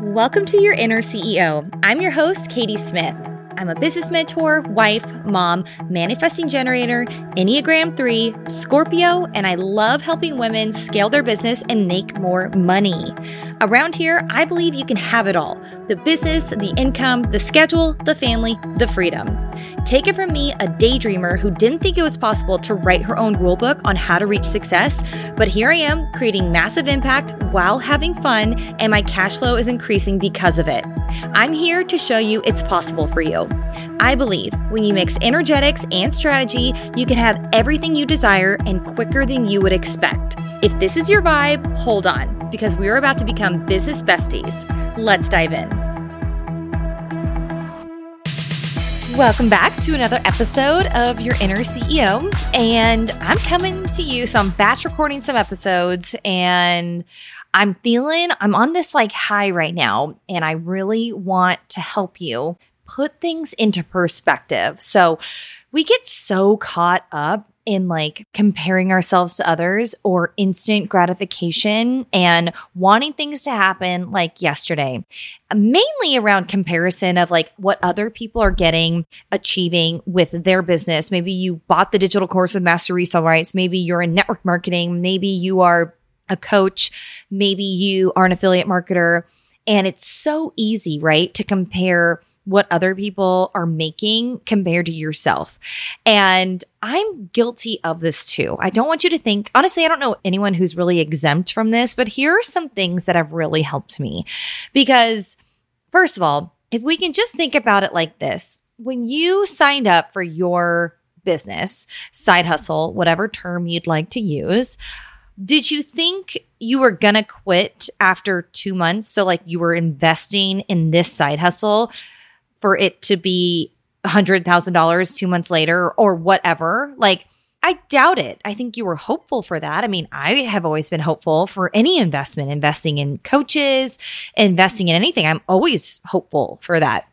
Welcome to Your Inner CEO. I'm your host, Katie Smith. I'm a business mentor, wife, mom, manifesting generator, Enneagram 3, Scorpio, and I love helping women scale their business and make more money. Around here, I believe you can have it all the business, the income, the schedule, the family, the freedom. Take it from me, a daydreamer who didn't think it was possible to write her own rulebook on how to reach success, but here I am creating massive impact while having fun, and my cash flow is increasing because of it. I'm here to show you it's possible for you. I believe when you mix energetics and strategy, you can have everything you desire and quicker than you would expect. If this is your vibe, hold on, because we're about to become business besties. Let's dive in. Welcome back to another episode of Your Inner CEO. And I'm coming to you. So I'm batch recording some episodes and I'm feeling, I'm on this like high right now. And I really want to help you put things into perspective. So we get so caught up in like comparing ourselves to others or instant gratification and wanting things to happen like yesterday, mainly around comparison of like what other people are getting, achieving with their business. Maybe you bought the digital course with Master Resale Rights. Maybe you're in network marketing. Maybe you are a coach. Maybe you are an affiliate marketer. And it's so easy, right, to compare what other people are making compared to yourself. And I'm guilty of this too. I don't want you to think, honestly, I don't know anyone who's really exempt from this, but here are some things that have really helped me. Because, first of all, if we can just think about it like this when you signed up for your business, side hustle, whatever term you'd like to use, did you think you were gonna quit after two months? So, like, you were investing in this side hustle for it to be $100,000 two months later or whatever. Like, I doubt it. I think you were hopeful for that. I mean, I have always been hopeful for any investment, investing in coaches, investing in anything. I'm always hopeful for that.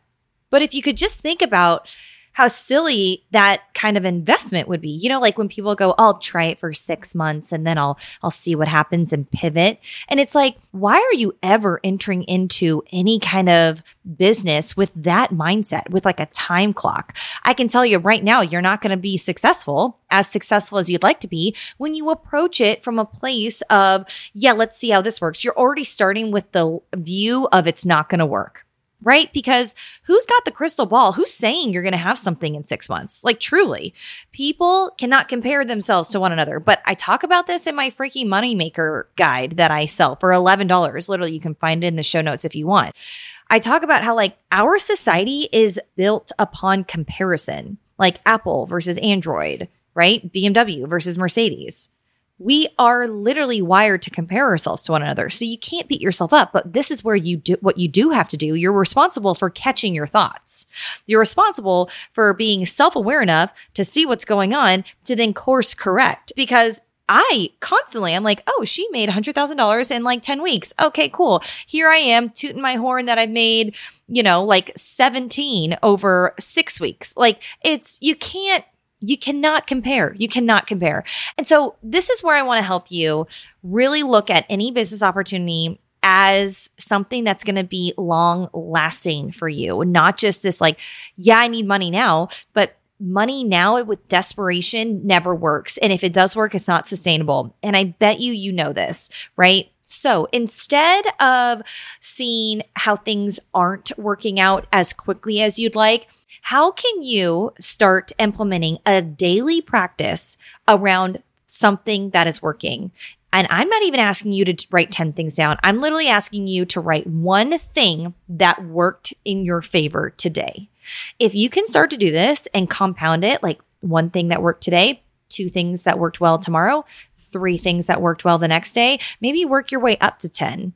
But if you could just think about how silly that kind of investment would be. You know, like when people go, I'll try it for six months and then I'll I'll see what happens and pivot. And it's like, why are you ever entering into any kind of business with that mindset, with like a time clock? I can tell you right now, you're not going to be successful, as successful as you'd like to be, when you approach it from a place of, yeah, let's see how this works. You're already starting with the view of it's not going to work right? Because who's got the crystal ball? Who's saying you're going to have something in six months? Like, truly, people cannot compare themselves to one another. But I talk about this in my freaking moneymaker guide that I sell for $11. Literally, you can find it in the show notes if you want. I talk about how, like, our society is built upon comparison, like Apple versus Android, right? BMW versus Mercedes we are literally wired to compare ourselves to one another. So you can't beat yourself up, but this is where you do what you do have to do. You're responsible for catching your thoughts. You're responsible for being self-aware enough to see what's going on to then course correct because I constantly, I'm like, oh, she made $100,000 in like 10 weeks. Okay, cool. Here I am tooting my horn that I've made, you know, like 17 over six weeks. Like it's, you can't you cannot compare. You cannot compare. And so this is where I want to help you really look at any business opportunity as something that's going to be long lasting for you, not just this like, yeah, I need money now, but money now with desperation never works. And if it does work, it's not sustainable. And I bet you, you know this, right? So instead of seeing how things aren't working out as quickly as you'd like, how can you start implementing a daily practice around something that is working? And I'm not even asking you to write 10 things down. I'm literally asking you to write one thing that worked in your favor today. If you can start to do this and compound it, like one thing that worked today, two things that worked well tomorrow, three things that worked well the next day, maybe work your way up to 10.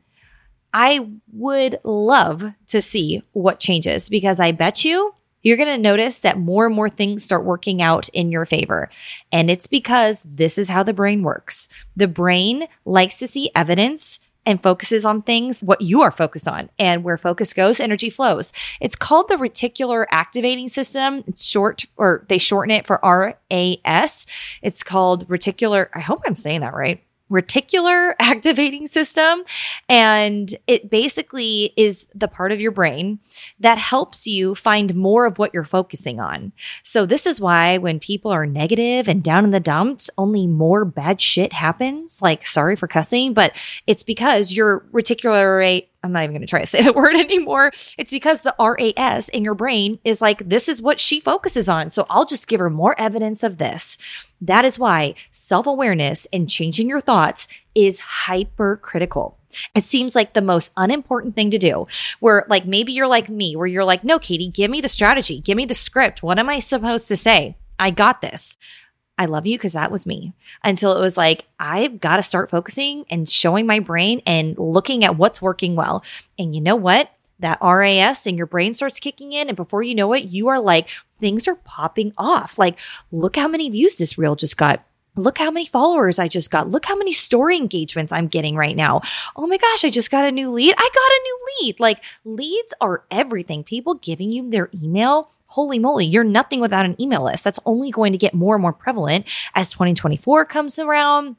I would love to see what changes because I bet you you're going to notice that more and more things start working out in your favor. And it's because this is how the brain works. The brain likes to see evidence and focuses on things what you are focused on and where focus goes energy flows. It's called the reticular activating system. It's short or they shorten it for ras it's called reticular i hope i'm saying that right reticular activating system. And it basically is the part of your brain that helps you find more of what you're focusing on. So this is why when people are negative and down in the dumps, only more bad shit happens. Like, sorry for cussing, but it's because your reticular I'm not even going to try to say the word anymore. It's because the RAS in your brain is like, this is what she focuses on. So I'll just give her more evidence of this. That is why self awareness and changing your thoughts is hypercritical. It seems like the most unimportant thing to do. Where, like, maybe you're like me, where you're like, no, Katie, give me the strategy, give me the script. What am I supposed to say? I got this. I love you because that was me until it was like, I've got to start focusing and showing my brain and looking at what's working well. And you know what? That RAS and your brain starts kicking in. And before you know it, you are like, things are popping off. Like, look how many views this reel just got. Look how many followers I just got. Look how many story engagements I'm getting right now. Oh my gosh, I just got a new lead. I got a new lead. Like, leads are everything. People giving you their email holy moly, you're nothing without an email list. That's only going to get more and more prevalent as 2024 comes around.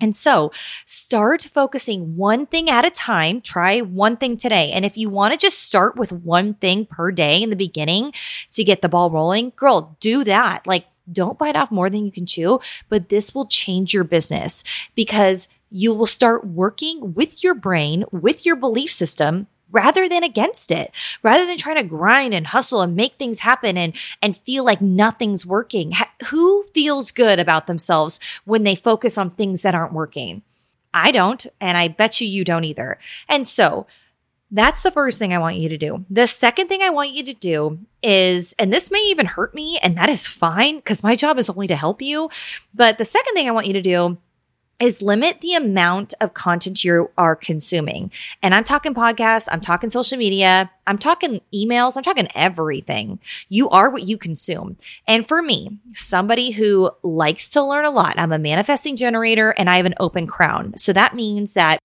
And so start focusing one thing at a time. Try one thing today. And if you want to just start with one thing per day in the beginning to get the ball rolling, girl, do that. Like, don't bite off more than you can chew, but this will change your business because you will start working with your brain, with your belief system rather than against it, rather than trying to grind and hustle and make things happen and, and feel like nothing's working. who feels good about themselves when they focus on things that aren't working? I don't, and I bet you you don't either. And so, that's the first thing I want you to do. The second thing I want you to do is, and this may even hurt me, and that is fine because my job is only to help you. But the second thing I want you to do is limit the amount of content you are consuming. And I'm talking podcasts, I'm talking social media, I'm talking emails, I'm talking everything. You are what you consume. And for me, somebody who likes to learn a lot, I'm a manifesting generator and I have an open crown. So that means that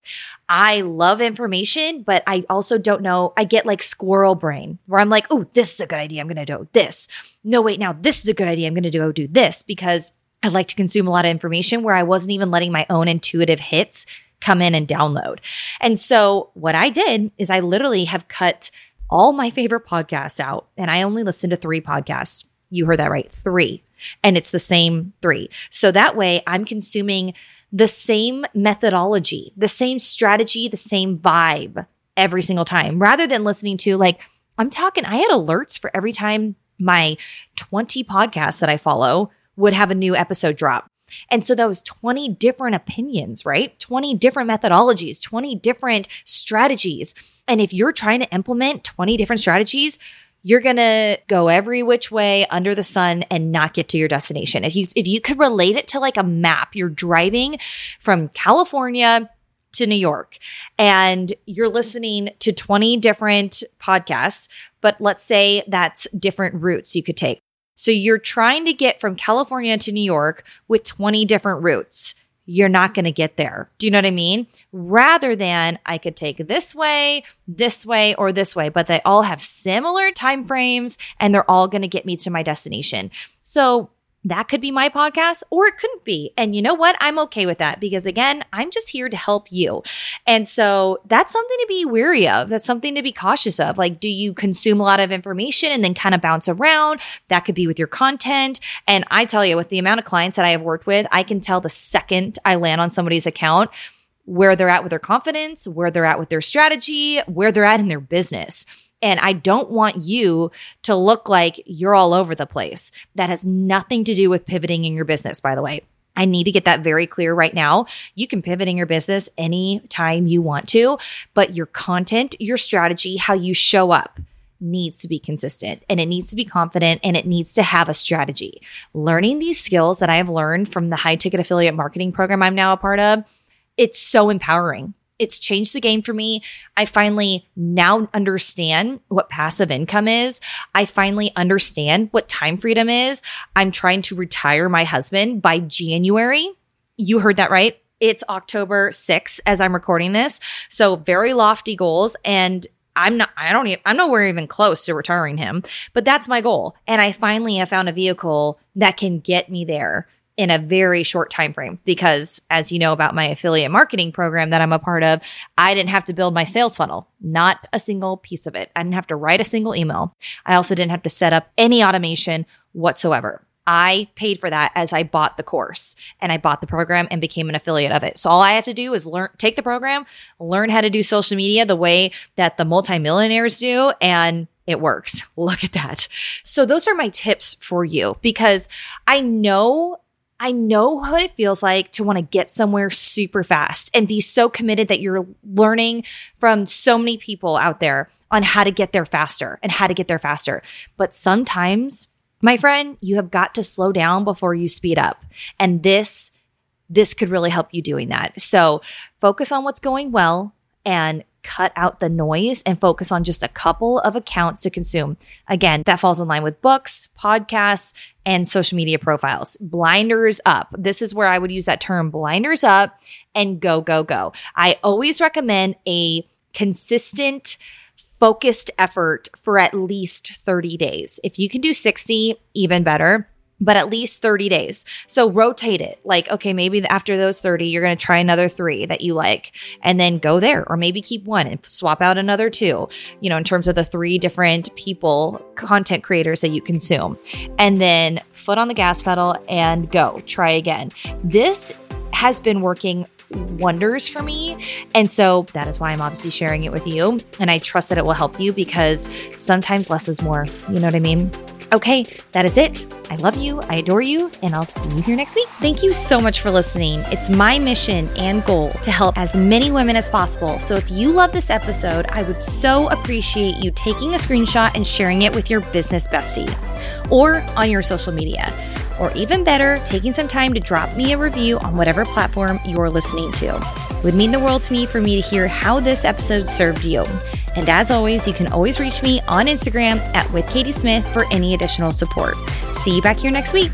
I love information, but I also don't know. I get like squirrel brain where I'm like, oh, this is a good idea. I'm going to do this. No, wait, now this is a good idea. I'm going to go oh, do this because I like to consume a lot of information where I wasn't even letting my own intuitive hits come in and download. And so what I did is I literally have cut all my favorite podcasts out and I only listen to three podcasts. You heard that right. Three. And it's the same three. So that way I'm consuming the same methodology, the same strategy, the same vibe every single time rather than listening to like, I'm talking, I had alerts for every time my 20 podcasts that I follow would have a new episode drop. And so that was 20 different opinions, right? 20 different methodologies, 20 different strategies. And if you're trying to implement 20 different strategies, you're going to go every which way under the sun and not get to your destination. If you if you could relate it to like a map, you're driving from California to New York and you're listening to 20 different podcasts, but let's say that's different routes you could take. So you're trying to get from California to New York with 20 different routes. You're not going to get there. Do you know what I mean? Rather than I could take this way, this way, or this way, but they all have similar time frames and they're all going to get me to my destination. So that could be my podcast or it couldn't be. And you know what? I'm okay with that because again, I'm just here to help you. And so that's something to be wary of. That's something to be cautious of. Like, do you consume a lot of information and then kind of bounce around? That could be with your content. And I tell you, with the amount of clients that I have worked with, I can tell the second I land on somebody's account where they're at with their confidence, where they're at with their strategy, where they're at in their business. And I don't want you to look like you're all over the place. That has nothing to do with pivoting in your business, by the way. I need to get that very clear right now. You can pivot in your business anytime you want to, but your content, your strategy, how you show up needs to be consistent and it needs to be confident and it needs to have a strategy. Learning these skills that I have learned from the high ticket affiliate marketing program I'm now a part of, it's so empowering it's changed the game for me. I finally now understand what passive income is. I finally understand what time freedom is. I'm trying to retire my husband by January. You heard that right. It's October 6th as I'm recording this. So very lofty goals and I'm not, I don't even, I'm nowhere even close to retiring him, but that's my goal. And I finally have found a vehicle that can get me there in a very short time frame because as you know about my affiliate marketing program that I'm a part of, I didn't have to build my sales funnel, not a single piece of it. I didn't have to write a single email. I also didn't have to set up any automation whatsoever. I paid for that as I bought the course and I bought the program and became an affiliate of it. So all I have to do is learn, take the program, learn how to do social media the way that the multimillionaires do, and it works. Look at that. So those are my tips for you because I know I know what it feels like to want to get somewhere super fast and be so committed that you're learning from so many people out there on how to get there faster and how to get there faster. But sometimes, my friend, you have got to slow down before you speed up. And this this could really help you doing that. So, focus on what's going well and cut out the noise and focus on just a couple of accounts to consume. Again, that falls in line with books, podcasts, and social media profiles. Blinders up. This is where I would use that term blinders up and go, go, go. I always recommend a consistent, focused effort for at least 30 days. If you can do 60, even better but at least 30 days. So rotate it. Like, okay, maybe after those 30, you're going to try another three that you like and then go there, or maybe keep one and swap out another two, you know, in terms of the three different people, content creators that you consume. And then foot on the gas pedal and go, try again. This has been working wonders for me. And so that is why I'm obviously sharing it with you. And I trust that it will help you because sometimes less is more. You know what I mean? Okay, that is it. I love you, I adore you, and I'll see you here next week. Thank you so much for listening. It's my mission and goal to help as many women as possible. So if you love this episode, I would so appreciate you taking a screenshot and sharing it with your business bestie or on your social media. Or even better, taking some time to drop me a review on whatever platform you're listening to. It would mean the world to me for me to hear how this episode served you. And as always, you can always reach me on Instagram at with Katie Smith for any additional support. See you back here next week.